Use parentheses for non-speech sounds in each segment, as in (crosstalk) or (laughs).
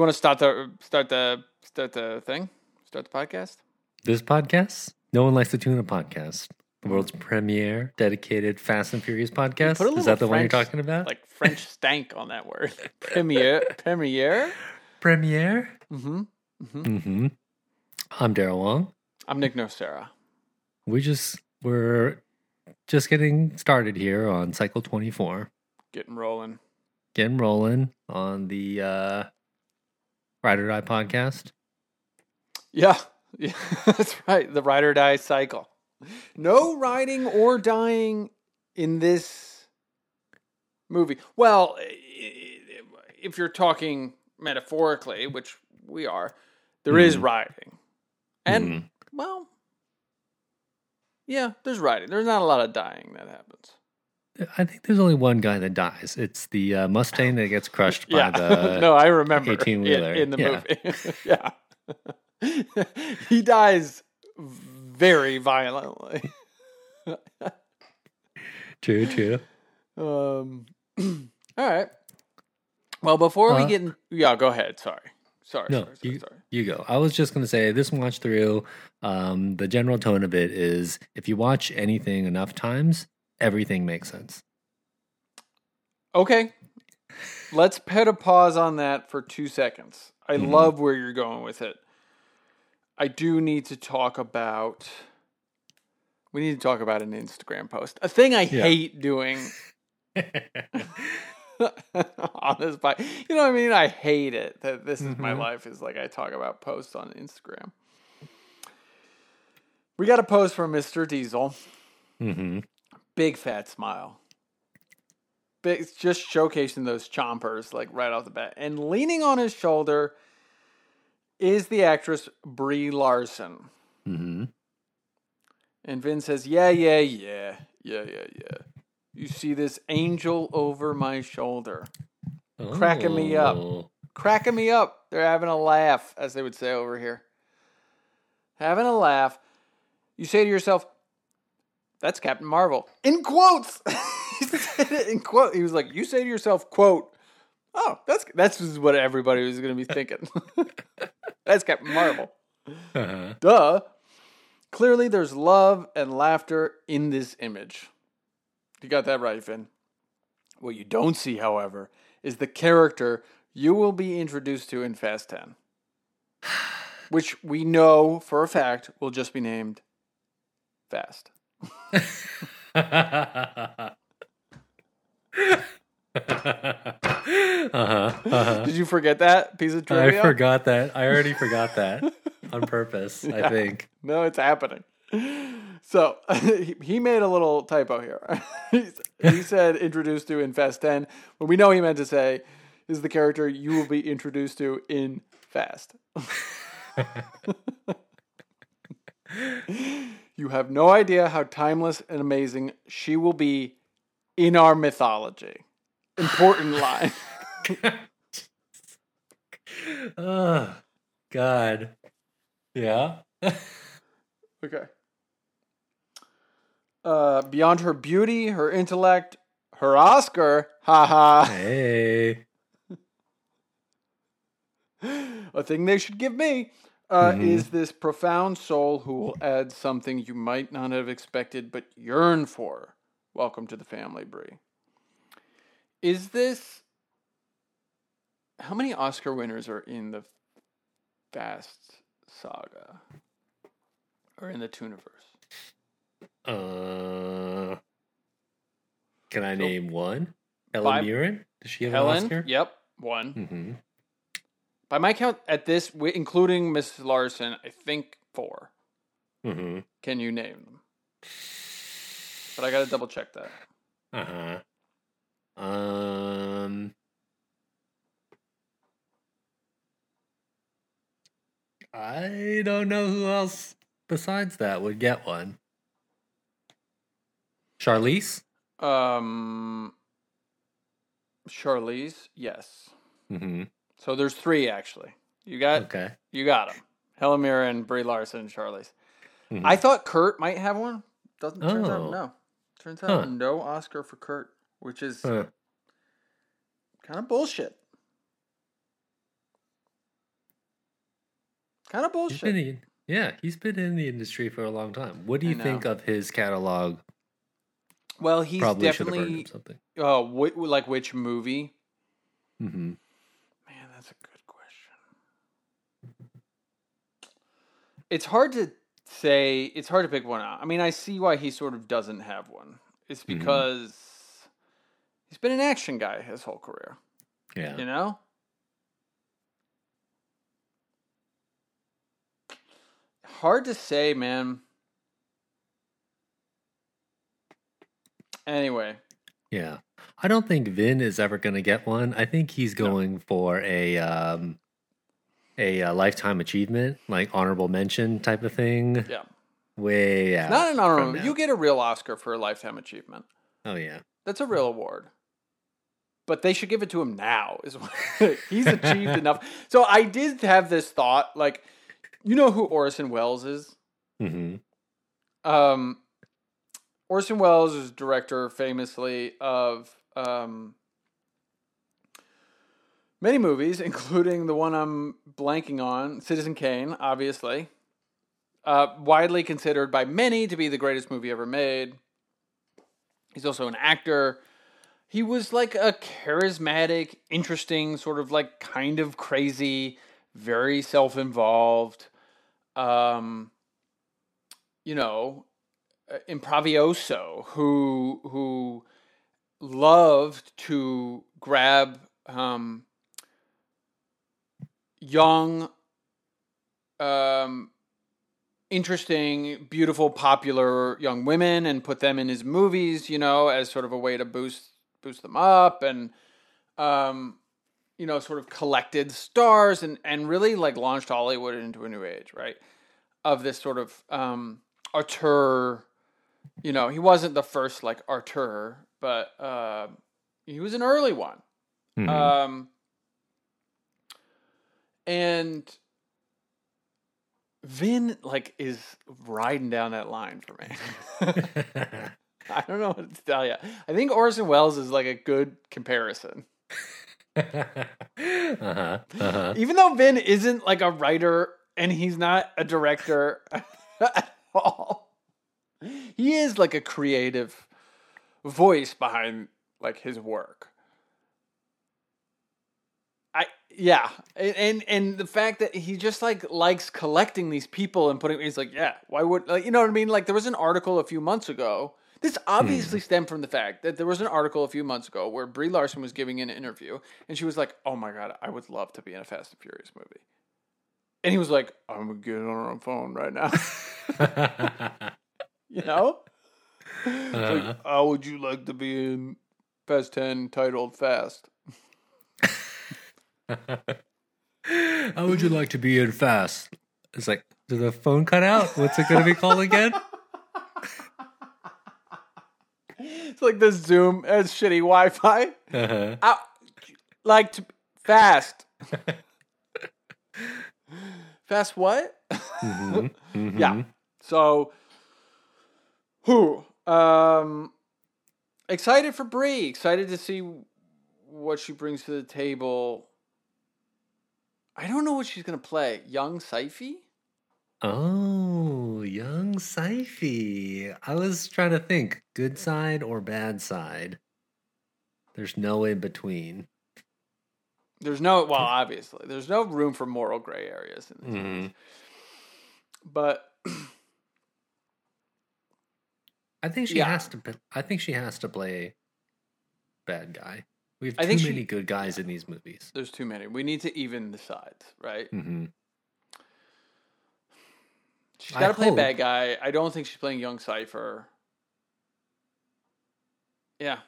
You want to start the start the start the thing? Start the podcast? This podcast? No one likes to tune a podcast. The world's premiere dedicated Fast and Furious podcast. Is that the one you're talking about? Like French (laughs) stank on that word. Premiere. Premiere. premiere? Mm-hmm. Mm-hmm. I'm Daryl Wong. I'm Nick Nocera. We just we're just getting started here on cycle 24. Getting rolling. Getting rolling on the uh Ride or Die podcast. Yeah. (laughs) Yeah. That's right. The ride or die cycle. No riding or dying in this movie. Well, if you're talking metaphorically, which we are, there is Mhm. riding. And Mhm. well, yeah, there's riding. There's not a lot of dying that happens. I think there's only one guy that dies. It's the uh, Mustang that gets crushed by Yeah, the (laughs) no, I remember 18 in, wheeler. in the Yeah. movie. (laughs) yeah, (laughs) he dies very violently. True, true. Um, (clears throat) all right. Well, before we Uh, get in, yeah, go ahead. Sorry, sorry, No, sorry, sorry, you, sorry. you go. I was just going to say this watch through, um, the general tone of it is if you watch anything enough times, everything makes sense. Okay, let's put a pause on that for two seconds. I Mhm. love where you're going with it. I do need to talk about. We need to talk about an Instagram post. A thing I Yeah. hate doing (laughs) (laughs) on this bike. You know what I mean? I hate it that this is my Mhm. life is like I talk about posts on Instagram. We got a post from Mr. Diesel. hmm Big fat smile. Big, just showcasing those chompers like right off the bat. And leaning on his shoulder is the actress Brie Larson. hmm And Vin says, Yeah, yeah, yeah, yeah, yeah, yeah. You see this angel over my shoulder. Cracking me up. Oh. cracking me up. They're having a laugh, as they would say over here. Having a laugh. You say to yourself, that's Captain Marvel. In quotes. (laughs) he said it in quote. He was like, you say to yourself, quote, oh, that's that's just what everybody was gonna be thinking. (laughs) that's Captain Marvel. Uh-huh. Duh. Clearly there's love and laughter in this image. You got that right, Vin. What you don't see, however, is the character you will be introduced to in Fast 10. Which we know for a fact will just be named Fast. Uh-huh. Uh-huh. Did you forget that piece of trivia? I forgot that. I already forgot that on purpose, I think. No, it's happening. So he- (laughs) he made a little typo here. (laughs) He said introduced to in Fast 10, when we know he meant to say is the character you will be introduced to in Fast. (laughs) you have no idea how timeless and amazing she will be in our mythology. Important (laughs) line. oh, God. Yeah. (laughs) Okay. Uh, beyond her beauty, her intellect, her Oscar, haha, hey. (laughs) a thing they should give me, uh, Mhm. is this profound soul who will add something you might not have expected but yearn for. Welcome to the family, Brie. Is this. How many Oscar winners are in the Fast saga? Or in the Tooniverse? Uh, can I So- name one? Helen Five- Mirren? Does she have Helen? an Oscar? Yep, one. Mm-hmm. By my count, at this, including Miss Larson, I think four. Mm-hmm. Can you name them? But I gotta double check that. Uh-huh. Um I don't know who else besides that would get one. Charlize? Um, Charlize, yes. Mm-hmm. So there's three actually. You got Okay. you got them. Helen Mirren, Brie Larson, and Charlize. Mhm. I thought Kurt might have one. Doesn't turns out Oh. no. Turns out Huh. no Oscar for Kurt, which is Huh. kind of bullshit. Kind of bullshit. been in, yeah, he's been in the industry for a long time. What do you think of his catalog? well, he's Probably should have earned definitely him something. uh, whi- like which movie? hmm Man, that's a good question. It's hard to say. It's hard to pick one out. I mean, I see why he sort of doesn't have one. It's Mhm. because he's been an action guy his whole career. Yeah. You know? Hard to say, man. Anyway, Yeah. I don't think Vin is ever going to get one. I think he's going for a um a uh, lifetime achievement, like honorable mention type of thing. yeah. Way out. Not an from honorable. You get a real Oscar for a lifetime achievement. Oh yeah. That's a real award. But they should give it to him now. Is (laughs) he's achieved (laughs) enough. So I did have this thought, like, you know who Orson Welles is? hmm Um, Orson Welles is director, famously of um, many movies, (laughs) including the one I'm blanking on, Citizen Kane, obviously. Uh, widely considered by many to be the greatest movie ever made. He's also an actor. He was like a charismatic, interesting, sort of like kind of crazy, very self involved. Um, you know, uh, improvioso who who loved to grab um, young, um, interesting, beautiful, popular young women and put them in his movies. You know, as sort of a way to boost boost them up and. Um, you know, sort of collected stars and, and really like launched Hollywood into a new age, right? Of this sort of um, auteur, you know, he wasn't the first like auteur, but uh, he was an early one. Mhm. Um, and Vin like is riding down that line for me. (laughs) I don't know what to tell you. I think Orson Welles is like a good comparison. (laughs) uh-huh. Uh-huh. Even though Vin isn't like a writer and he's not a director (laughs) at all, he is like a creative voice behind like his work. I yeah, and and, and the fact that he just like likes collecting these people and putting he's like yeah, why would like you know what I mean? Like there was an article a few months ago. This obviously stemmed from the fact that there was an article a few months ago where Brie Larson was giving an interview and she was like, "Oh my god, I would love to be in a Fast and Furious movie," and he was like, "I'm gonna get on our phone right now," (laughs) you know. Uh-huh. like, how would you like to be in Fast Ten titled Fast? How would you like to be in fast? It's like, did the phone cut out? What's it going to be called again? (laughs) It's like the Zoom has shitty Wi-Fi. Uh-huh. I like to fast. (laughs) fast what? Mhm. Mhm. (laughs) Yeah. So, who? Um, excited for Brie. Excited to see what she brings to the table. I don't know what she's gonna play. Young Cipher? Oh, young Cipher. I was trying to think good side or bad side. There's no in between. There's no well, hmm. obviously, there's no room for moral gray areas in these hmm. movies. But I think she Yeah. has to. I think she has to play bad guy. We have I too think she- many good guys in these movies. there's too many. We need to even the sides, right? Mm-hmm. She's I got to play a hope- bad guy. I don't think she's playing young Cipher. Yeah,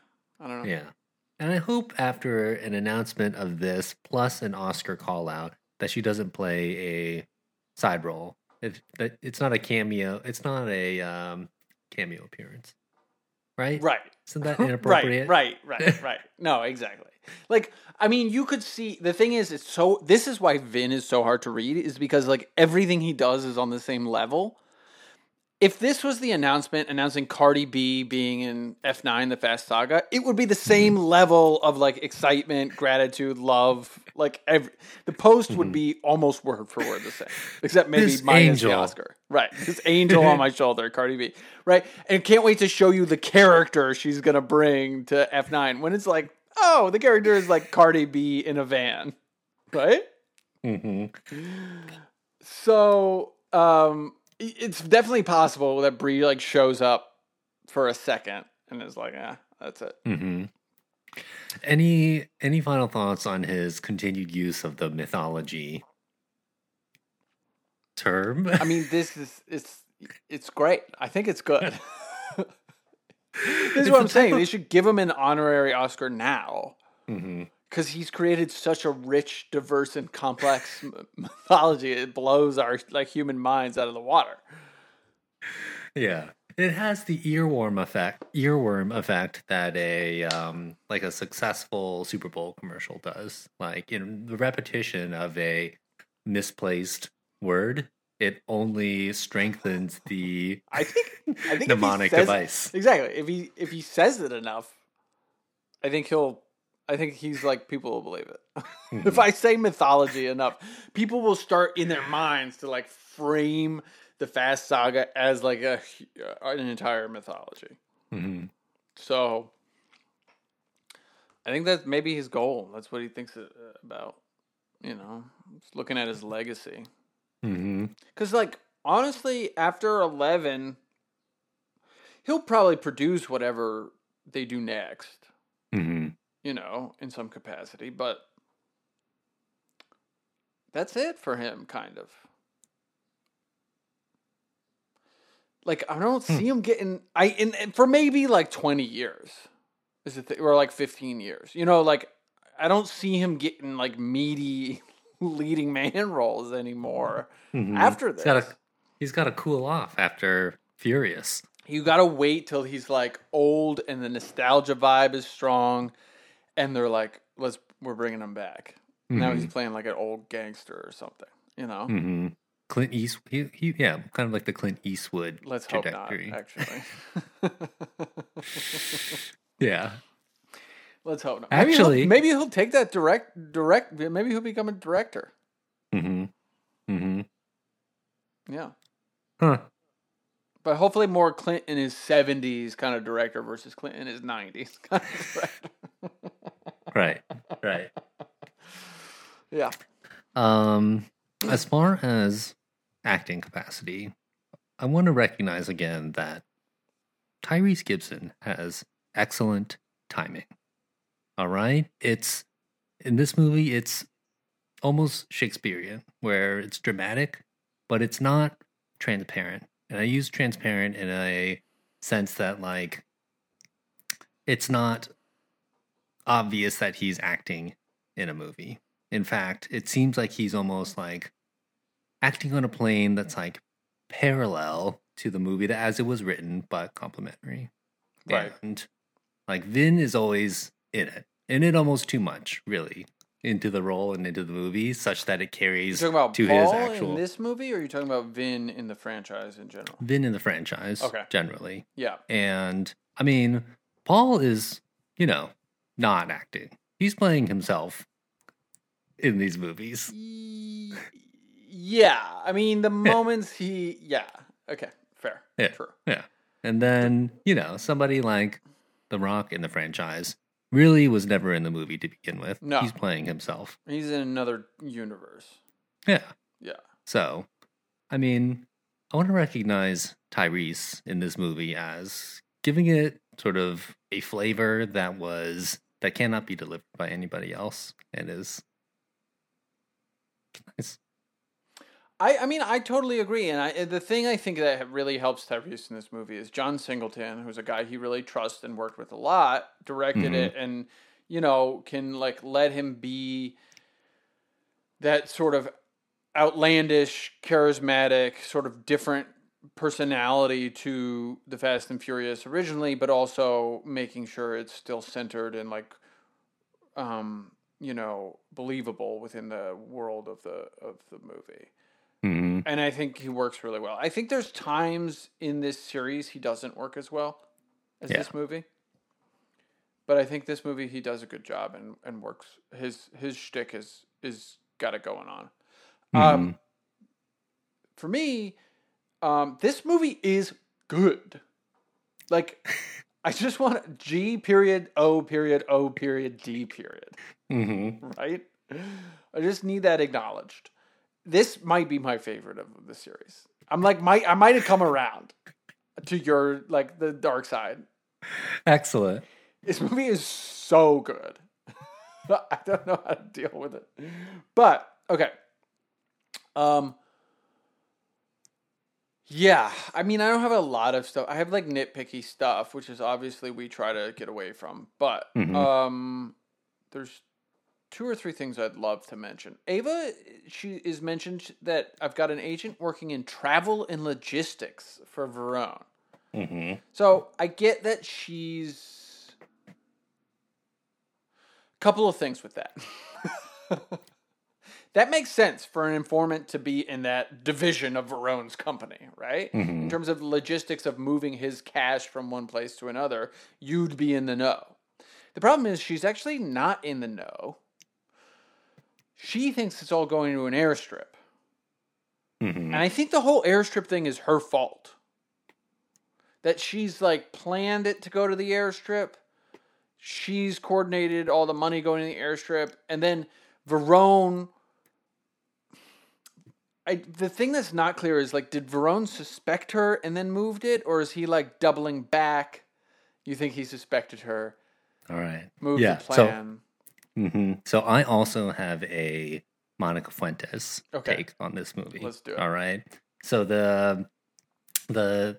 I don't know. Yeah, and I hope after an announcement of this plus an Oscar call out that she doesn't play a side role. If that it's not a cameo, it's not a um, cameo appearance, right? Right. Isn't that (laughs) inappropriate? right, right, right, (laughs) right. No, exactly. Like, I mean, you could see the thing is, it's so. This is why Vin is so hard to read, is because like everything he does is on the same level, if this was the announcement announcing Cardi B being in F9 the Fast Saga, it would be the same level of like excitement, gratitude, love. Like every, the post would be almost word for word the same, except maybe This minus the angel. Oscar. Right, this (laughs) angel on my shoulder, Cardi B. Right, and can't wait to show you the character she's gonna bring to F9 when it's like, oh, the character is like Cardi B in a van, right? hmm So, um, it's definitely possible that Brie like shows up for a second and is like, "Ah, that's it." hmm Any any final thoughts on his continued use of the mythology term? (laughs) I mean, this is it's it's great. I think it's good. (laughs) (laughs) this is the what I'm saying. of- They should give him an honorary Oscar now hmm because he's created such a rich, diverse, and complex mythology. It blows our like human minds out of the water. Yeah, it has the earworm effect. Earworm effect that a um like a successful Super Bowl commercial does. Like in the repetition of a misplaced word, it only strengthens the I think. I think mnemonic says- device. Exactly. If he if he says it enough, I think he'll. I think he's like people will believe it. (laughs) if I say mythology enough, people will start in their minds to like frame the Fast Saga as like a uh, an entire mythology. Mhm. So I think that's maybe his goal. That's what he thinks uh, about. You know, looking at his legacy. Because, like, honestly, after 11, he'll probably produce whatever they do next, Mhm. You know, in some capacity. But that's it for him, kind of. Like, I don't see him getting. I in, for maybe like 20 years. Is it, or like 15 years. You know, like, I don't see him getting like meaty (laughs) leading man (laughs) roles anymore Mhm. after He's this. got to he's got to cool off after Furious. you gotta wait till he's like old and the nostalgia vibe is strong, and they're like, "Let's we're bringing him back." Now he's playing like an old gangster or something. You know, hmm Clint East, he, he, yeah, kind of like the Clint Eastwood let's hope trajectory. not. Actually, (laughs) Yeah, let's hope not. Maybe he'll- Actually- maybe he'll take that direct direct. Maybe he'll become a director. hmm hmm Yeah, Huh. but hopefully more Clint in his seventies kind of director versus Clint in his nineties kind of director. (laughs) Right, right. (laughs) yeah. Um, as far as acting capacity, I want to recognize again that Tyrese Gibson has excellent timing. All right, it's in this movie, it's almost Shakespearean, where it's dramatic, but it's not transparent. And I use transparent in a sense that, like, it's not obvious that he's acting in a movie. In fact, it seems like he's almost like acting on a plane that's like parallel to the movie that as it was written, but complementary. Right. And like Vin is always in it, in it almost too much, really, into the role and into the movie, such that it You carries talking about to Paul his actual in this movie, or are you talking about Vin in the franchise in general? Vin in the franchise, Okay. generally. Yeah, And I mean, Paul is, you know, not acting. He's playing himself in these movies. Yeah, I mean the moments he, yeah, okay, fair, Yeah. true. Yeah. And then, you know, somebody like The Rock in the franchise really was never in the movie to begin with. No. He's playing himself. He's in another universe. Yeah. Yeah, So, I mean, I want to recognize Tyrese in this movie as giving it sort of a flavor that was that cannot be delivered by anybody else and is nice. I, I mean, I totally agree. And I, the thing I think that really helps Tyrese in this movie is John Singleton, who's a guy he really trusts and worked with a lot, directed Mhm. it, and you know can like let him be that sort of outlandish, charismatic, sort of different personality to the Fast and Furious originally, but also making sure it's still centered and like, um, you know, believable within the world of the of the movie. hmm and I think he works really well. I think there's times in this series he doesn't work as well as Yeah. this movie, but I think this movie he does a good job and, and works. His his shtick is is got it going on. Um, for me, um, this movie is good. Like, I just want G period O period O period D period hmm right? I just need that acknowledged. This might be my favorite of the series. I'm like, might I might have come around to your like the dark side. Excellent. This movie is so good. (laughs) I don't know how to deal with it, but okay. Um. Yeah, I mean, I don't have a lot of stuff. I have like nitpicky stuff, which is obviously we try to get away from. But Mhm. um, there's two or three things I'd love to mention. Ava, she is mentioned that I've got an agent working in travel and logistics for Verone. hmm So I get that she's. A couple of things with that. (laughs) that makes sense for an informant to be in that division of Verone's company, right? In terms of logistics of moving his cash from one place to another, you'd be in the know. The problem is she's actually not in the know. She thinks it's all going to an airstrip. hmm And I think the whole airstrip thing is her fault. That she's like planned it to go to the airstrip. She's coordinated all the money going to the airstrip. And then Verone. I, the thing that's not clear is like, did Verone suspect her and then moved it? Or is he like doubling back? You think he suspected her, All right. moved yeah. the plan? hmm So I also have a Monica Fuentes Okay. take on this movie. Let's do it. All right. So the the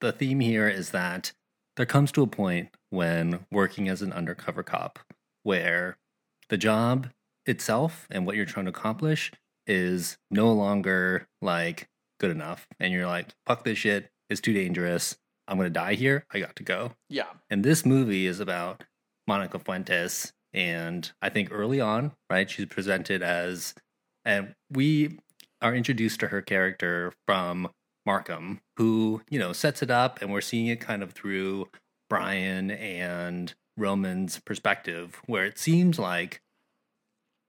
the theme here is that there comes to a point when working as an undercover cop where the job itself and what you're trying to accomplish is no longer like good enough. And you're like fuck this shit. It's too dangerous. I'm gonna die here. I got to go. Yeah. and this movie is about Monica Fuentes. And I think early on, right, she's presented as, and we are introduced to her character from Markham, who, you know, sets it up, and we're seeing it kind of through Brian and Roman's perspective, where it seems like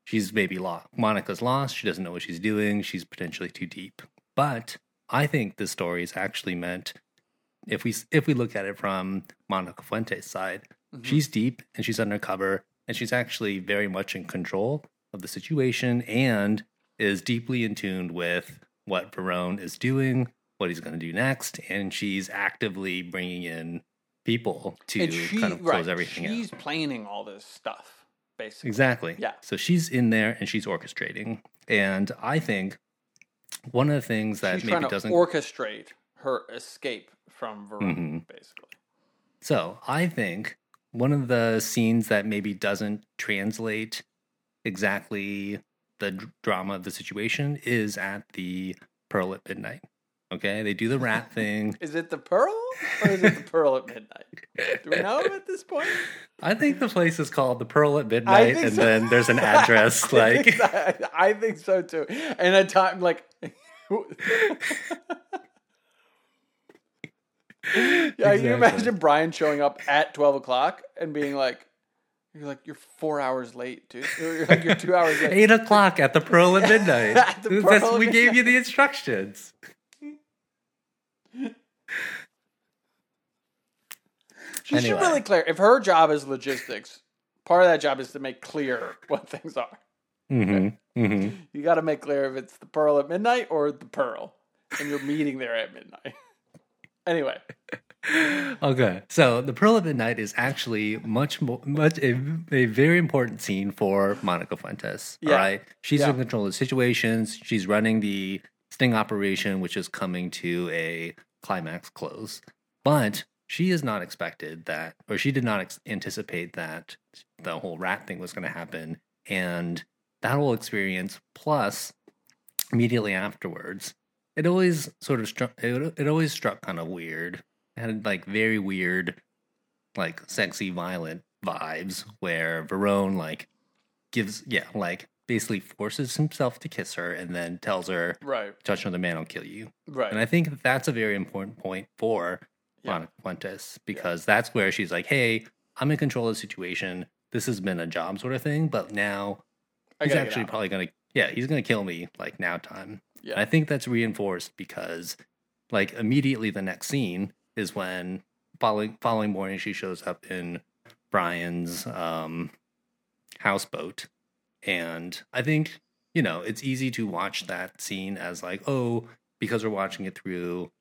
she's maybe lost. Monica's lost. She doesn't know what she's doing. She's potentially too deep. But I think this story is actually meant if we if we look at it from Monica Fuentes' side, Mhm. she's deep and she's undercover and she's actually very much in control of the situation and is deeply in tune with what Verone is doing, what he's going to do next, and she's actively bringing in people to she, kind of close right, everything out. she's planning all this stuff, basically. Exactly. Yeah. So she's in there and she's orchestrating, and I think one of the things that She's maybe doesn't orchestrate her escape from Verone, Mhm. basically. So I think one of the scenes that maybe doesn't translate exactly the d- drama of the situation is at the Pearl at midnight. Okay, they do the rat (laughs) thing. Is it the Pearl or is it the Pearl at midnight? Do we know at this point? I think the place is called the Pearl at midnight, and so. then there's an address (laughs) I like think so- I think so too. And a time like. (laughs) Yeah, you imagine Brian showing up at twelve o'clock and being like, "You're like you're four hours late, dude. You're like you're two hours late." eight o'clock at the Pearl at midnight. At the Pearl we gave midnight. you the instructions. She should really clear. If her job is logistics, part of that job is to make clear what things are. Mm-hmm. Mm-hmm. You got to make clear if it's the Pearl at midnight or the Pearl, and you're meeting there at midnight. anyway, Okay, so the Pearl at Midnight is actually much more, much a, a very important scene for Monica Fuentes. Yeah. All right, she's Yeah. in control of situations. She's running the sting operation, which is coming to a climax close. But she is not expected that, or she did not ex- anticipate that the whole rat thing was going to happen, and that whole experience plus immediately afterwards it always sort of struck it, it always struck kind of weird it had like very weird like sexy violent vibes where Verone like gives yeah like basically forces himself to kiss her and then tells her, Right. touch another man, I'll kill you. Right. And I think that's a very important point for Yeah. Monica Fuentes because that's where she's like, hey, I'm in control of the situation. This has been a job sort of thing, but now I he's actually probably going to, yeah, he's going to kill me like now time. Yeah. And I think that's reinforced because like immediately the next scene is when following following morning she shows up in Brian's um houseboat. And I think, you know, it's easy to watch that scene as like, oh, because we're watching it through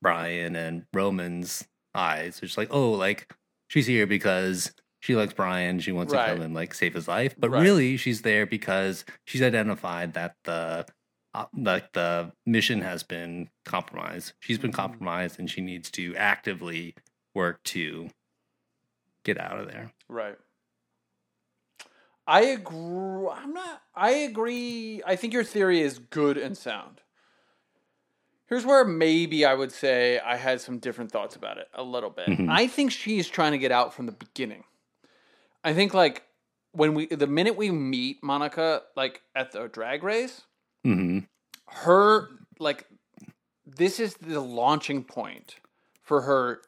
Brian and Roman's eyes. It's like, oh, like she's here because she likes Brian, she wants to come him, like save his life. But Right. really she's there because she's identified that the uh, like the mission has been compromised. She's been Mhm. compromised and she needs to actively work to get out of there. Right. I agree. I'm not. I agree. I think your theory is good and sound. Here's where maybe I would say I had some different thoughts about it a little bit. Mhm. I think she's trying to get out from the beginning. I think like when we the minute we meet Monica like at the drag race, mm-hmm. her like this is the launching point for her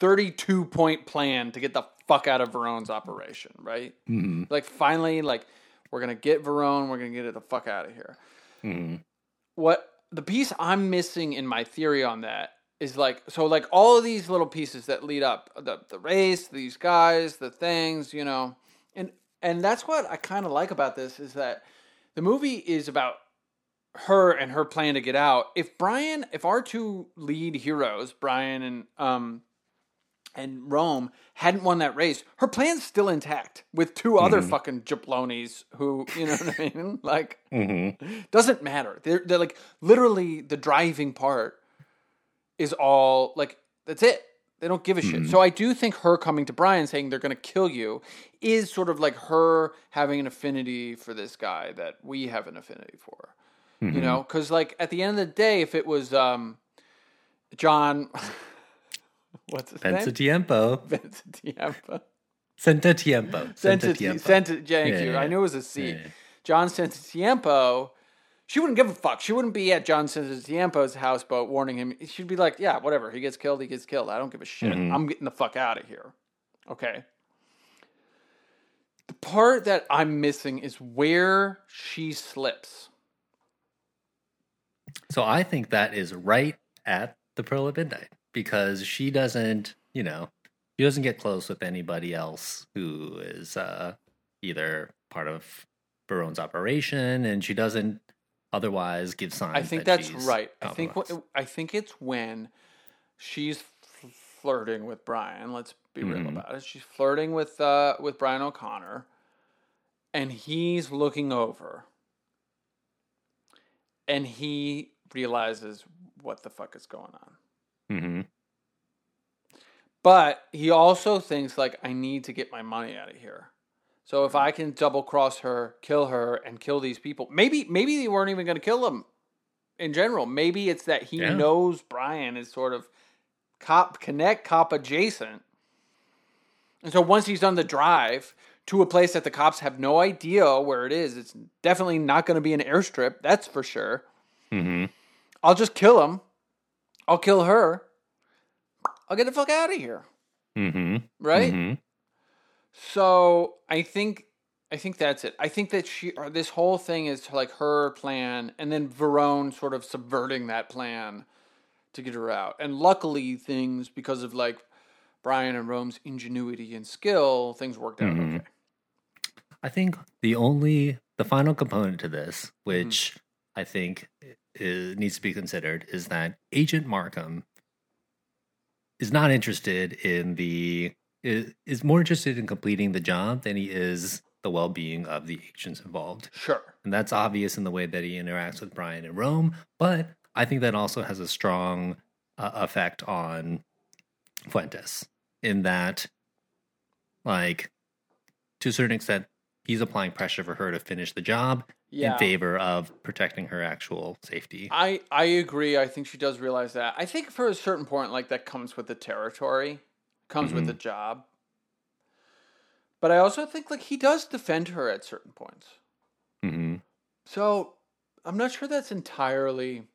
32 point plan to get the fuck out of Verone's operation, right? hmm Like finally like we're to get Verone, we're to get it the fuck out of here. hmm What the piece I'm missing in my theory on that is like so like all of these little pieces that lead up the the race, these guys, the things, you know. And and that's what I kind of like about this is that the movie is about her and her plan to get out. If Brian, if our two lead heroes, Brian and um and Rome hadn't won that race, her plan's still intact with two other Mhm. fucking jablonis who, you know what I mean? (laughs) Like hmm doesn't matter. They're they're like literally the driving part is all like that's it. They don't give a shit. Mhm. So I do think her coming to Brian saying they're going to kill you is sort of like her having an affinity for this guy that we have an affinity for. Mm-hmm. You know, cuz like at the end of the day if it was um John (laughs) what's his name? Pensatiempo. Vincentiempo. Senta tiempo. (laughs) Senta Senti- tiempo. Senti- thank Yeah, you. yeah, I knew it was a C. yeah. John Sentiempo, she wouldn't give a fuck. She wouldn't be at John Sentiempo's houseboat warning him. She'd be like, yeah, whatever. He gets killed, he gets killed. I don't give a shit. Mhm. I'm getting the fuck out of here. Okay. The part that I'm missing is where she slips. So I think that is right at the Pearl of Midnight because she doesn't, you know, she doesn't get close with anybody else who is uh, either part of Verone's operation, and she doesn't otherwise give signs. I think that that's right. I think compromised. I think it's when she's flirting with Brian. Let's be real Mhm. about it. She's flirting with uh, with Brian O'Connor, and he's looking over, and he realizes what the fuck is going on. Mhm. But he also thinks like I need to get my money out of here. So if I can double cross her, kill her, and kill these people, maybe maybe they weren't even going to kill them In general, maybe it's that he Yeah. knows Brian is sort of cop connect cop adjacent, and so once he's done the drive to a place that the cops have no idea where it is, it's definitely not going to be an airstrip. That's for sure. Mm-hmm. I'll just kill him. I'll kill her. I'll get the fuck out of here. Mhm. Right? Mhm. So I think I think that's it. I think that she or this whole thing is like her plan, and then Verone sort of subverting that plan to get her out. And luckily, things because of like Brian and Rome's ingenuity and skill, things worked out Mhm. okay. I think the only the final component to this, which I think is, needs to be considered, is that Agent Markham is not interested in the is, is more interested in completing the job than he is the well-being of the agents involved. Sure. And that's obvious in the way that he interacts with Brian and Rome, but I think that also has a strong uh, effect on Fuentes in that like to a certain extent he's applying pressure for her to finish the job Yeah. in favor of protecting her actual safety. I I agree. I think she does realize that. I think for a certain point, like that comes with the territory, comes with Mhm. the job. But I also think like he does defend her at certain points. So I'm not sure that's entirely.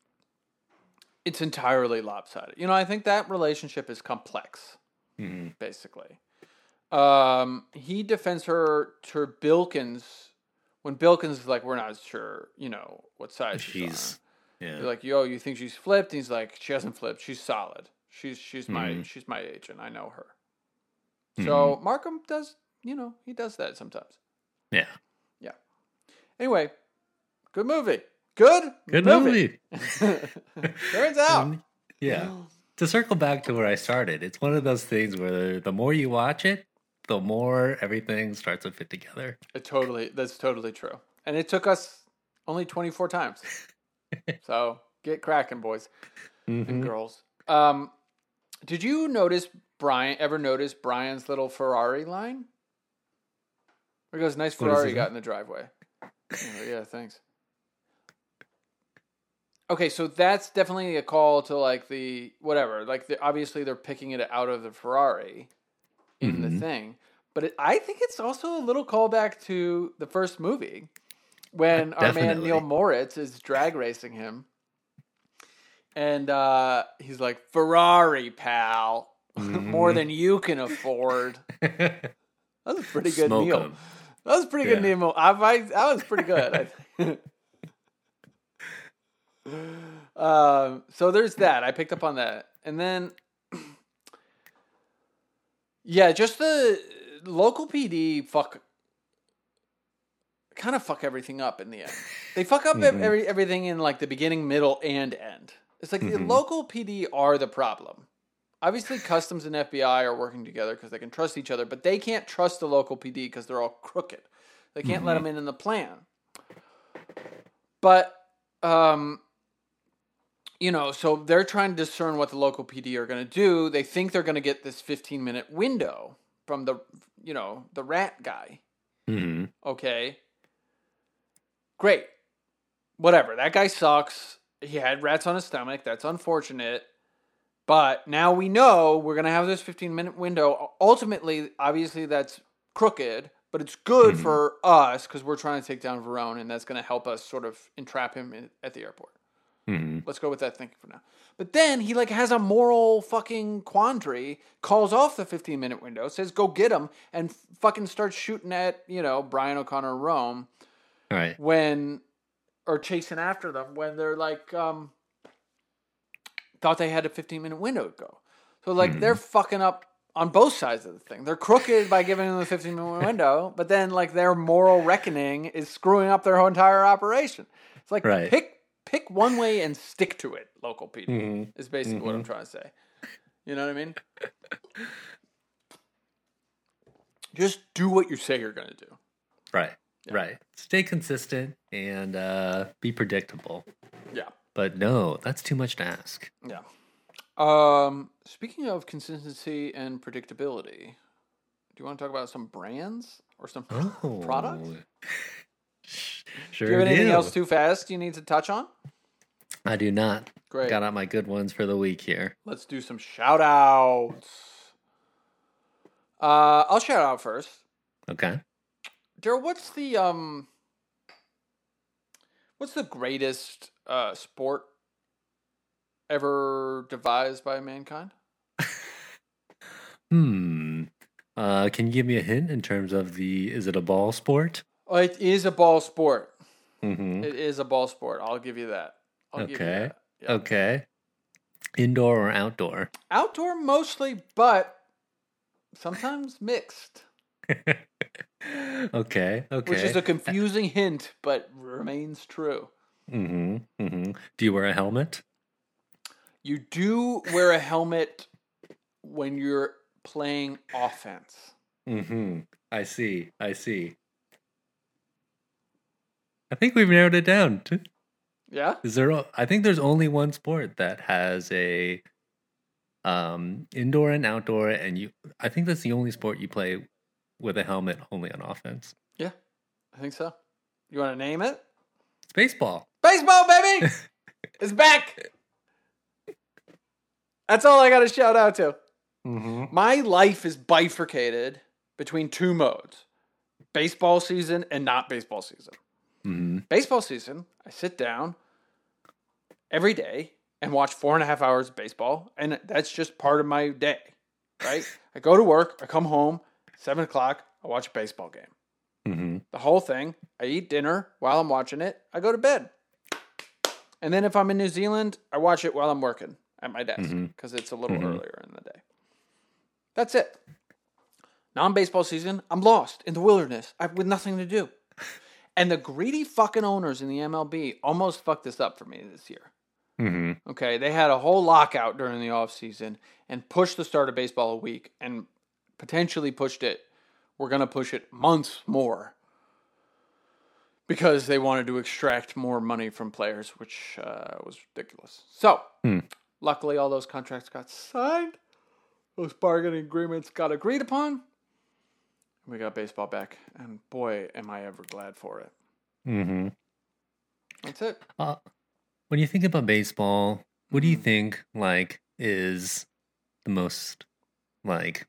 It's entirely lopsided. You know, I think that relationship is complex. hmm basically. Um, he defends her to Bilkins when Bilkins is like, "We're not sure, you know, what side she's, She's on." yeah. You're like, "Yo, you think she's flipped?" And he's like, "She hasn't flipped. She's solid. She's she's my Mhm. she's my agent. I know her." Mm-hmm. So Markham does, you know, he does that sometimes. yeah. Yeah. Anyway, good movie. Good, Good movie. (laughs) Turns out, Um, yeah. To circle back to where I started, it's one of those things where the more you watch it, the more everything starts to fit together. It totally that's totally true. And it took us only 24 times. (laughs) so, get cracking boys and Mhm. girls. Um did you notice Brian ever notice Brian's little Ferrari line? Where he goes, nice Ferrari got in the driveway. Oh, yeah, thanks. Okay, so that's definitely a call to like the whatever. Like the, obviously they're picking it out of the Ferrari in the Mhm. thing, but it, I think it's also a little callback to the first movie when our man Neil Moritz is drag racing him, and uh, he's like Ferrari, pal, (laughs) more Mhm. than you can afford. (laughs) That was a pretty good Smoke meal. 'em. That was pretty good Yeah. Nemo. I, I that was pretty good. Um, so there's that. I picked up on that, and then yeah, just the local PD fuck kind of fuck everything up in the end. (laughs) They fuck up Mhm. every everything in like the beginning, middle, and end. It's like the Mhm. local PD are the problem. Obviously, customs and FBI are working together because they can trust each other, but they can't trust the local PD because they're all crooked. They can't let Mhm. them in in the plan. But, um, you know, so they're trying to discern what the local PD are going to do. They think they're going to get this 15 minute window from the, you know, the rat guy. Mhm. Okay. Great. Whatever. That guy sucks. He had rats on his stomach. That's unfortunate. But now we know we're going to have this 15 minute window. Ultimately, obviously, that's crooked, but it's good Mhm. for us because we're trying to take down Verone, and that's going to help us sort of entrap him in, at the airport. Mhm. Let's go with that thinking for now. But then he like has a moral fucking quandary, calls off the 15 minute window, says go get him, and fucking starts shooting at, you know, Brian O'Connor Rome right? when or chasing after them when they're like um thought they had a 15 minute window to go. So like they're fucking up on both sides of the thing. They're crooked by giving them the 15 minute (laughs) window, but then like their moral reckoning is screwing up their whole entire operation. It's like Right. pick pick one way and stick to it, local people. Mhm. Is basically what I'm trying to say. You know what I mean? (laughs) Just do what you say you're going to do. Right. Right. Stay consistent and uh, be predictable. Yeah. But no, that's too much to ask. Yeah. Um, speaking of consistency and predictability, do you want to talk about some brands or some Oh. products? Sure Do you have anything do. else too fast you need to touch on? I do not. Great. Got out my good ones for the week here. Let's do some shout outs. Uh, I'll shout out first. Okay. Daryl, what's the um what's the greatest uh sport ever devised by mankind? (laughs) Hmm. Uh, can you give me a hint in terms of the? Is it a ball sport? Oh, it is a ball sport. Mm-hmm. It is a ball sport. I'll give you that. I'll give you Okay. that. Yeah. Okay. Indoor or outdoor? Outdoor mostly, but sometimes mixed, okay. (laughs) Okay. which is a confusing hint, but remains true. mm-hmm. Mm-hmm. Do you wear a helmet? You do wear a helmet when you're playing offense. Mm-hmm. I see. I see. I think we've narrowed it down. Yeah? Is there? o- I think there's only one sport that has a um indoor and outdoor, and you. I think that's the only sport you play with a helmet only on offense. Yeah. I think so. You want to name it? It's baseball. Baseball, baby! (laughs) it's back! That's all I got to shout out to. Mm-hmm. My life is bifurcated between two modes baseball season and not baseball season. Hmm Baseball season, I sit down every day and watch four and a half hours of baseball, and that's just part of my day, right? (laughs) I go to work, I come home, seven o'clock, I watch a baseball game. hmm The whole thing. I eat dinner while I'm watching it. I go to bed. And then if I'm in New Zealand, I watch it while I'm working at my desk because it's a little Mhm. earlier in the day. That's it. Non baseball season, I'm lost in the wilderness I, with nothing to do. And the greedy fucking owners in the MLB almost fucked this up for me this year. hmm Okay, they had a whole lockout during the offseason and pushed the start of baseball a week and potentially pushed it. We're going to push it months more because they wanted to extract more money from players, which uh, was ridiculous. So, Hmm. luckily, all those contracts got signed, those bargaining agreements got agreed upon. We got baseball back, and boy, am I ever glad for it. Mm-hmm. That's it. Uh, when you think about baseball, what do you Mhm. think like is the most like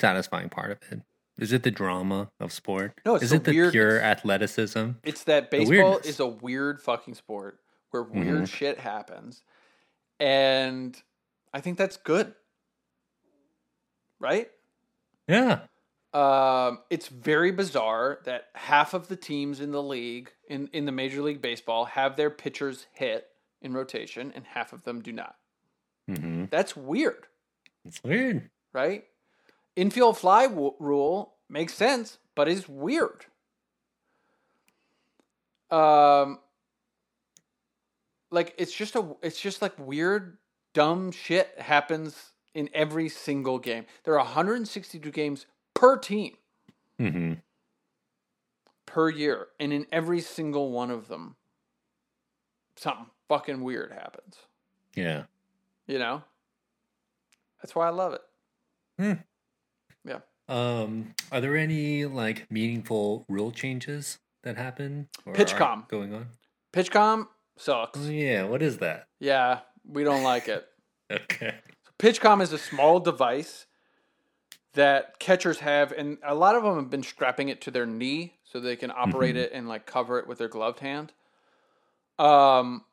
satisfying part of it? Is it the drama of sport? No, it's is the it the weirdness. pure athleticism? It's that baseball is a weird fucking sport where weird Mhm. shit happens. And I think that's good. Right? Yeah. Um, it's very bizarre that half of the teams in the league, in, in the Major League Baseball, have their pitchers hit in rotation and half of them do not. hmm That's weird, It's weird. right? Infield fly w- rule makes sense, but is weird. Um, like it's just a, it's just like weird, dumb shit happens in every single game. There are 162 games per team hmm per year, and in every single one of them, something fucking weird happens. Yeah. You know, that's why I love it. Hmm. Yeah. Um, are there any like meaningful rule changes that happen or Pitchcom. going on? Pitchcom sucks. Oh yeah, what is that? Yeah, we don't like it. (laughs) Okay. Pitchcom is a small device that catchers have, and a lot of them have been strapping it to their knee so they can operate Mhm. it and like cover it with their gloved hand. Um,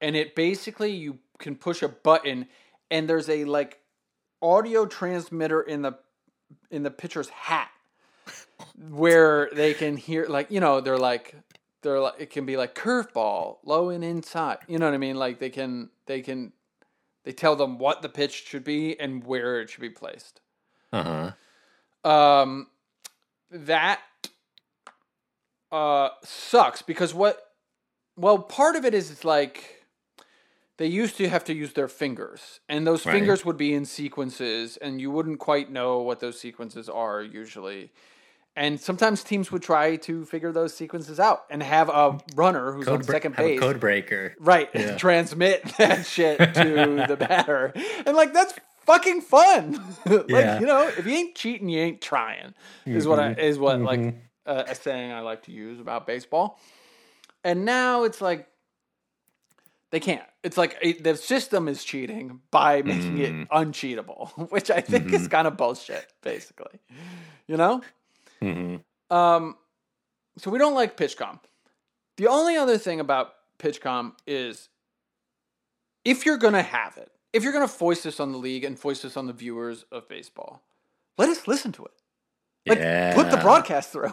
and it basically you can push a button, and there's a like audio transmitter in the in the pitcher's hat where they can hear like you know they're like they're like it can be like curveball low and inside you know what i mean like they can they can they tell them what the pitch should be and where it should be placed Uh huh. um that uh sucks because what well part of it is it's like they used to have to use their fingers and those Right. fingers would be in sequences and you wouldn't quite know what those sequences are usually and sometimes teams would try to figure those sequences out and have a runner who's on Code bre- second base code breaker. right Yeah. transmit (laughs) that shit to the batter and like that's fucking fun (laughs) like Yeah. you know if you ain't cheating you ain't trying is what i Mhm. is what like Mhm. uh, a saying i like to use about baseball and now it's like they can't it's like it, the system is cheating by making it Mm. uncheatable (laughs) which i think is kind of bullshit basically you know Mhm. um, so we don't like PitchCom. The only other thing about PitchCom is if you're gonna have it, if you're gonna foist this on the league and foist this on the viewers of baseball, let us listen to it. Like yeah. put the broadcast through.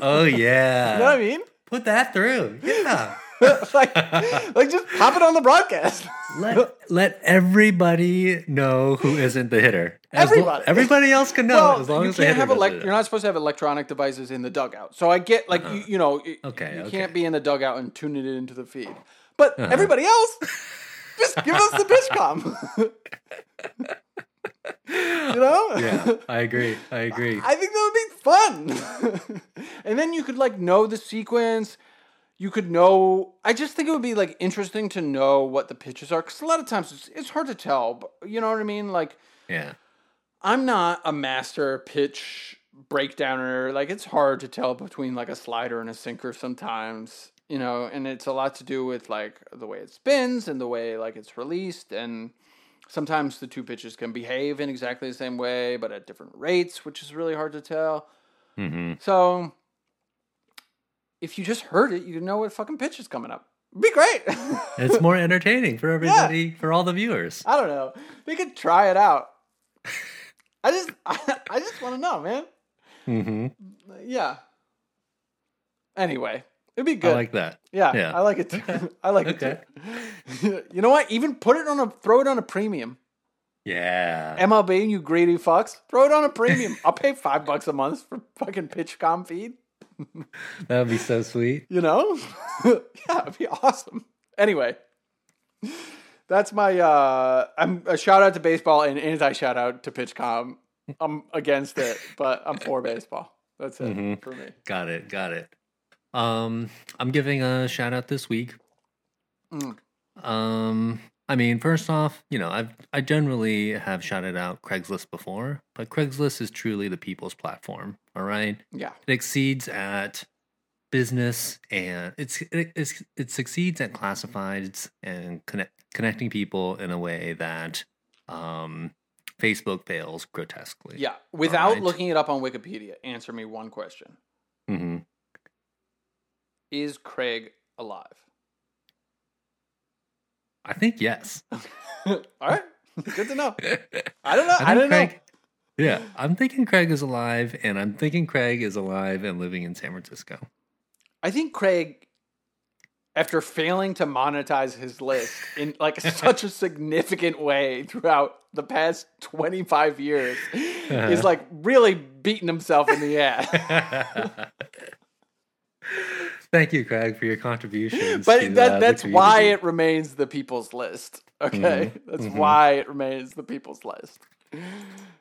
Oh (laughs) yeah. you know what I mean? Put that through. Yeah. (laughs) like, like just pop it on the broadcast. let let everybody know who isn't the hitter. As lo- Everybody. everybody else can know well, as long you as can't have it. you're not supposed to have electronic devices in the dugout. So I get like Uh-huh. you, you know Okay, you okay. can't be in the dugout and tune it into the feed. But Uh-huh. everybody else, (laughs) just give us the PitchCom. you know? yeah, I agree. I agree. I think that would be fun. and then you could like know the sequence. You could know. I just think it would be like interesting to know what the pitches are because a lot of times it's, it's hard to tell. But you know what I mean? Like Yeah. I'm not a master pitch breakdowner. Like it's hard to tell between like a slider and a sinker sometimes, you know, and it's a lot to do with like the way it spins and the way like it's released and sometimes the two pitches can behave in exactly the same way but at different rates, which is really hard to tell. hmm So if you just heard it, you know what fucking pitch is coming up. It'd be great. (laughs) It's more entertaining for everybody, for all the viewers. I don't know. We could try it out. I just, (laughs) I, I just want to know, man. Mm-hmm. Yeah. Anyway, it'd be good. I like that. yeah, yeah. I like it too. Okay. (laughs) I like it too. (laughs) you know what? Even put it on a, throw it on a premium. Yeah. MLB, you greedy fucks, throw it on a premium. (laughs) I'll pay five bucks a month for fucking PitchCom feed. That would be so sweet. You know? yeah, it'd be awesome. Anyway, that's my uh I'm a shout out to baseball and anti shout out to PitchCom. I'm against it, but I'm for baseball. That's it Mhm. for me. Got it. Got it. Um, I'm giving a shout out this week. Mm. Um, I mean, first off, you know, I've I generally have shouted out Craigslist before, but Craigslist is truly the people's platform. All right, Yeah. it exceeds at business and it's it, it's, it succeeds at classifieds and connect, connecting people in a way that um Facebook fails grotesquely. Yeah. Without Alright. looking it up on Wikipedia, answer me one question. hmm Is Craig alive? I think yes. (laughs) All right. Good to know. (laughs) I don't know. I, think don't know. Craig, Yeah, I'm thinking Craig is alive, and I'm thinking Craig is alive and living in San Francisco. I think Craig, after failing to monetize his list in like (laughs) such a significant way throughout the past 25 years, uh-huh. is like really beating himself in the ass. Thank you, Craig, for your contributions. But to, that, uh, that's why it remains the people's list. Okay. Mhm, That's mhm. why it remains the people's list.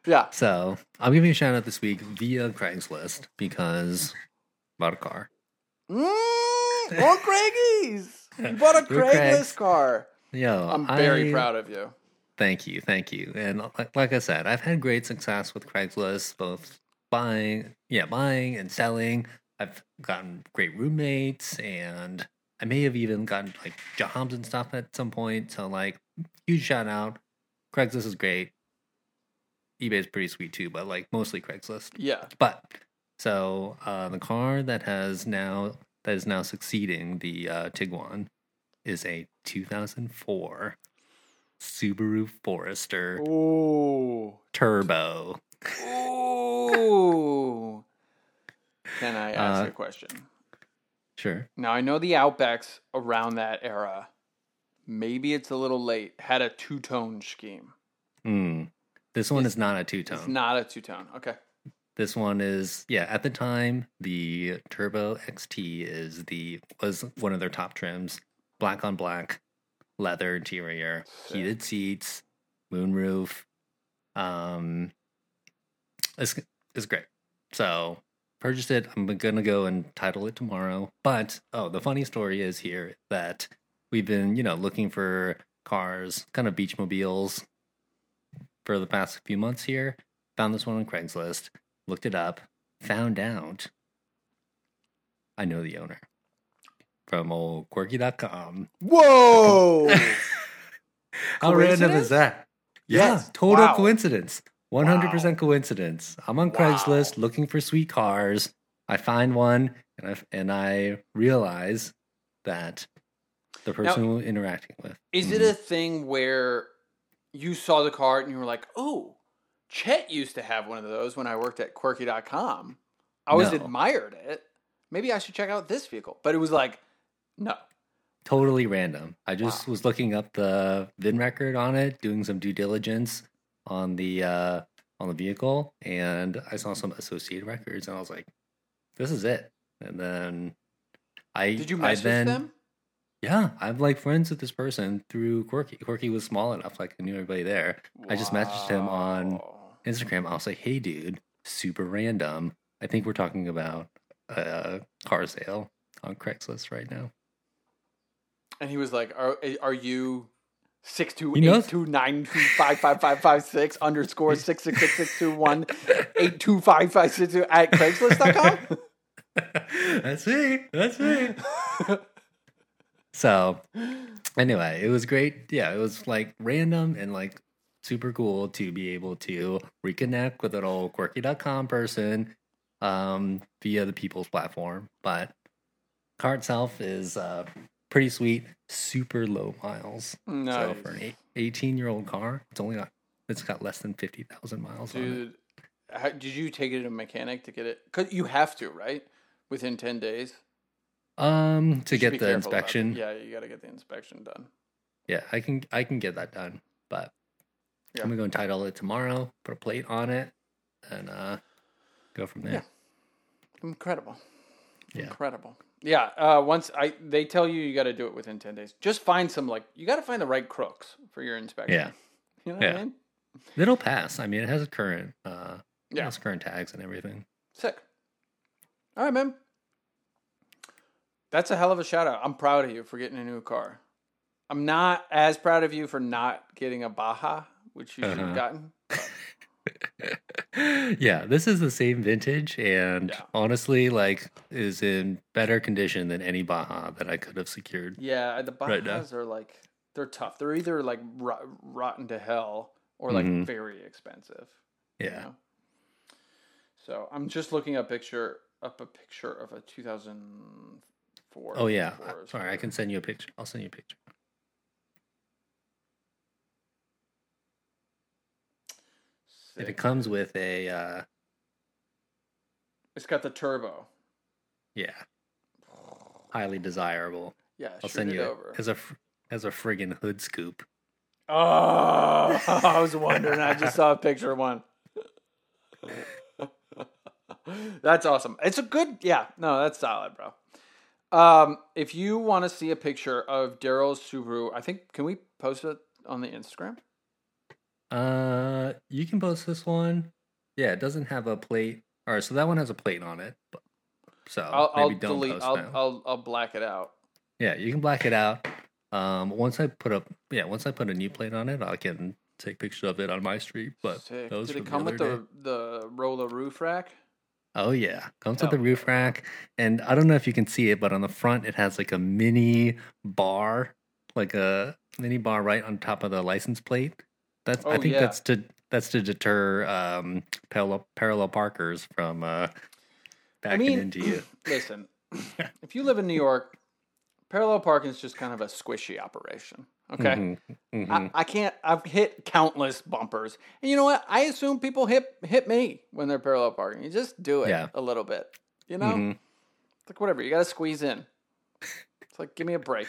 Yeah. So I'm giving a shout out this week via Craigslist because bought a car. Mm, more Craigies. You bought a (laughs) Craigs. Craigslist car. Yo, I'm very I- proud of you. Thank you, thank you. And like, like I said, I've had great success with Craigslist, both buying, yeah, buying and selling. I've gotten great roommates, and I may have even gotten like jobs and stuff at some point. So, like, huge shout out. Craigslist is great. eBay is pretty sweet too, but like mostly Craigslist. Yeah. But so uh, the car that has now that is now succeeding the uh, Tiguan is a 2004 Subaru Forester Ooh. Turbo. Ooh. Can I ask Uh, a question? Sure. Now I know the Outbacks around that era. Maybe it's a little late. Had a two tone scheme. Hmm. This one It's- is not a two tone. It's not a two tone. Okay. This one is yeah. At the time, the Turbo XT is the was one of their top trims. Black on black, leather interior, Sick. heated seats, moonroof. Um, it's it's great. So purchased it. I'm gonna go and title it tomorrow. But oh, the funny story is here that we've been you know looking for cars, kind of beach mobiles, for the past few months here. Found this one on Craigslist looked it up, found out I know the owner from old quirky.com. Whoa. (laughs) How random is that? Yeah, total Wow. coincidence. 100% coincidence. I'm on Wow. Craigslist looking for sweet cars. I find one and I and I realize that the person we're interacting with. Is it mm-hmm. a thing where you saw the car and you were like, oh, Chet used to have one of those when I worked at quirky.com. I always No. admired it. Maybe I should check out this vehicle. But it was like, no. totally random. I just Wow. was looking up the VIN record on it, doing some due diligence on the uh on the vehicle, and I saw some associated records, and I was like, "This is it." And then I Did you I message then, them? Yeah, I'm like friends with this person through Quirky. Quirky was small enough, like I knew everybody there. I just messaged him on Instagram. I was like, "Hey, dude, super random. I think we're talking about a car sale on Craigslist right now." And he was like, "Are are you six two He eight two nine two five five five five six (laughs) underscore six six six six two one eight two five five six two at Craigslist.com?" (laughs) That's me. That's me. so, anyway, it was great. Yeah, it was like random and like super cool to be able to reconnect with an old quirky.com person um, via the people's platform. But car itself is uh, pretty sweet, super low miles. Nice. So for an 18 year old car, it's only got it's got less than 50,000 miles on it. Dude, how, did you take it to a mechanic to get it? Cause you have to, right? Within ten days Um, to get the careful about it. inspection, Yeah, you got to get the inspection done. yeah, I can I can get that done, but Yeah. I'm gonna go and title it tomorrow, put a plate on it, and uh, go from there. Yeah. Incredible. Yeah. Incredible. Yeah. Uh, once I they tell you you got to do it within ten days. Just find some like you got to find the right crooks for your inspection. Yeah. You know what I mean? It'll pass. I mean, it has a current, uh, Yeah. has current tags and everything. Sick. All right, man. That's a hell of a shout out. I'm proud of you for getting a new car. I'm not as proud of you for not getting a Baja, which you should have Uh-huh. gotten. (laughs) yeah, this is the same vintage, and Yeah. honestly, like, is in better condition than any Baja that I could have secured. Yeah, the Bajas Right are like they're tough. They're either like rot- rotten to hell or like Mhm. very expensive. you Yeah, know? So I'm just looking a picture up a picture of a 2004. Oh yeah. Sorry, I can send you a picture. I'll send you a picture. If it comes with a, uh, It's got the turbo. yeah, highly desirable. Yeah, I'll send it you over. as a as a friggin' hood scoop. Oh, (laughs) I was wondering. I just saw a picture of one. (laughs) that's awesome. It's a good, yeah. No, that's solid, bro. Um, if you want to see a picture of Daryl's Subaru, I think can we post it on the Instagram? Uh, you can post this one. Yeah, it doesn't have a plate. All right, so that one has a plate on it. but- So I'll, I'll Oh, maybe don't delete. post I'll. I'll I'll black it out. Yeah, you can black it out. Um, once I put up, yeah, once I put a new plate on it, I can take pictures of it on my street. But Sick. those Did it come with other the the roller roof rack? oh yeah, comes with the roof rack, and I don't know if you can see it, but on the front it has like a mini bar, like a mini bar right on top of the license plate. That's I Oh, think yeah. that's to that's to deter um, parallel parallel parkers from uh, backing mean- into you. (clears throat) Listen, (laughs) if you live in New York, parallel parking is just kind of a squishy operation. Okay. Mhm, mhm. I, I can't. I've hit countless bumpers, and you know what? I assume people hit hit me when they're parallel parking. You just do it Yeah. a little bit. You know, Mhm. it's like whatever. You got to squeeze in. It's like give me a break.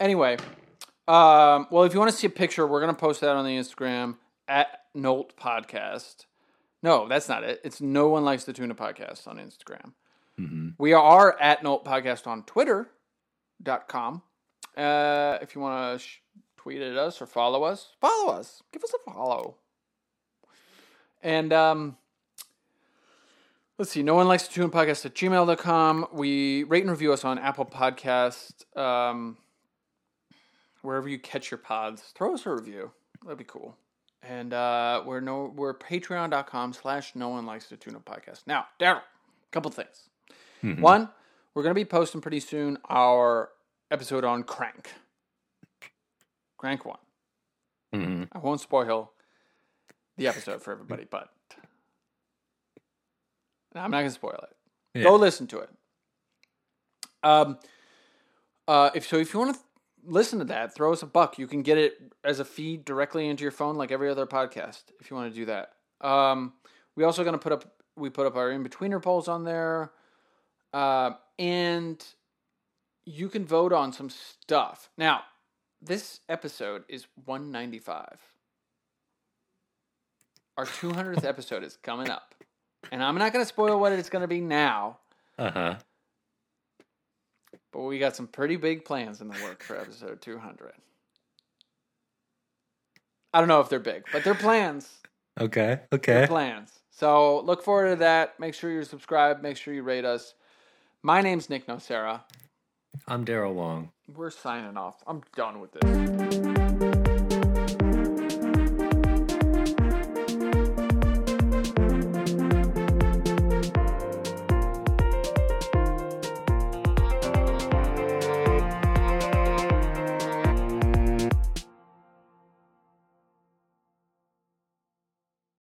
Anyway, um, well, if you want to see a picture, we're gonna post that on the Instagram at Nolt Podcast. No, that's not it. It's No One Likes the Tuna Podcast on Instagram. Mhm. We are at Nolt Podcast on Twitter.com. Uh, if you want to sh- tweet at us or follow us, follow us. Give us a follow. And um, let's see. No one likes the Tuna podcast at gmail.com. We rate and review us on Apple Podcast. Um, wherever you catch your pods, throw us a review. That'd be cool. And uh, we're no we're patreon.com slash no one likes the Tuna podcast. Now, Daryl, couple things. Mhm. One, we're going to be posting pretty soon our episode on Crank. Crank 1. Mhm. I won't spoil the episode for everybody, but I'm not going to spoil it. Yeah. Go listen to it. Um, uh, if so, if you want to listen to that, throw us a buck. You can get it as a feed directly into your phone, like every other podcast. If you want to do that, um, we also going to put up we put up our in betweener polls on there, uh, and you can vote on some stuff. Now, this episode is 195. Our 200th (laughs) episode is coming up, and I'm not going to spoil what it's going to be now. Uh huh. But we got some pretty big plans in the work for episode 200. I don't know if they're big, but they're plans. Okay. They're Okay. plans. So look forward to that. Make sure you're subscribed. Make sure you rate us. My name's Nick Nocera. I'm Daryl Long. We're signing off. I'm done with this.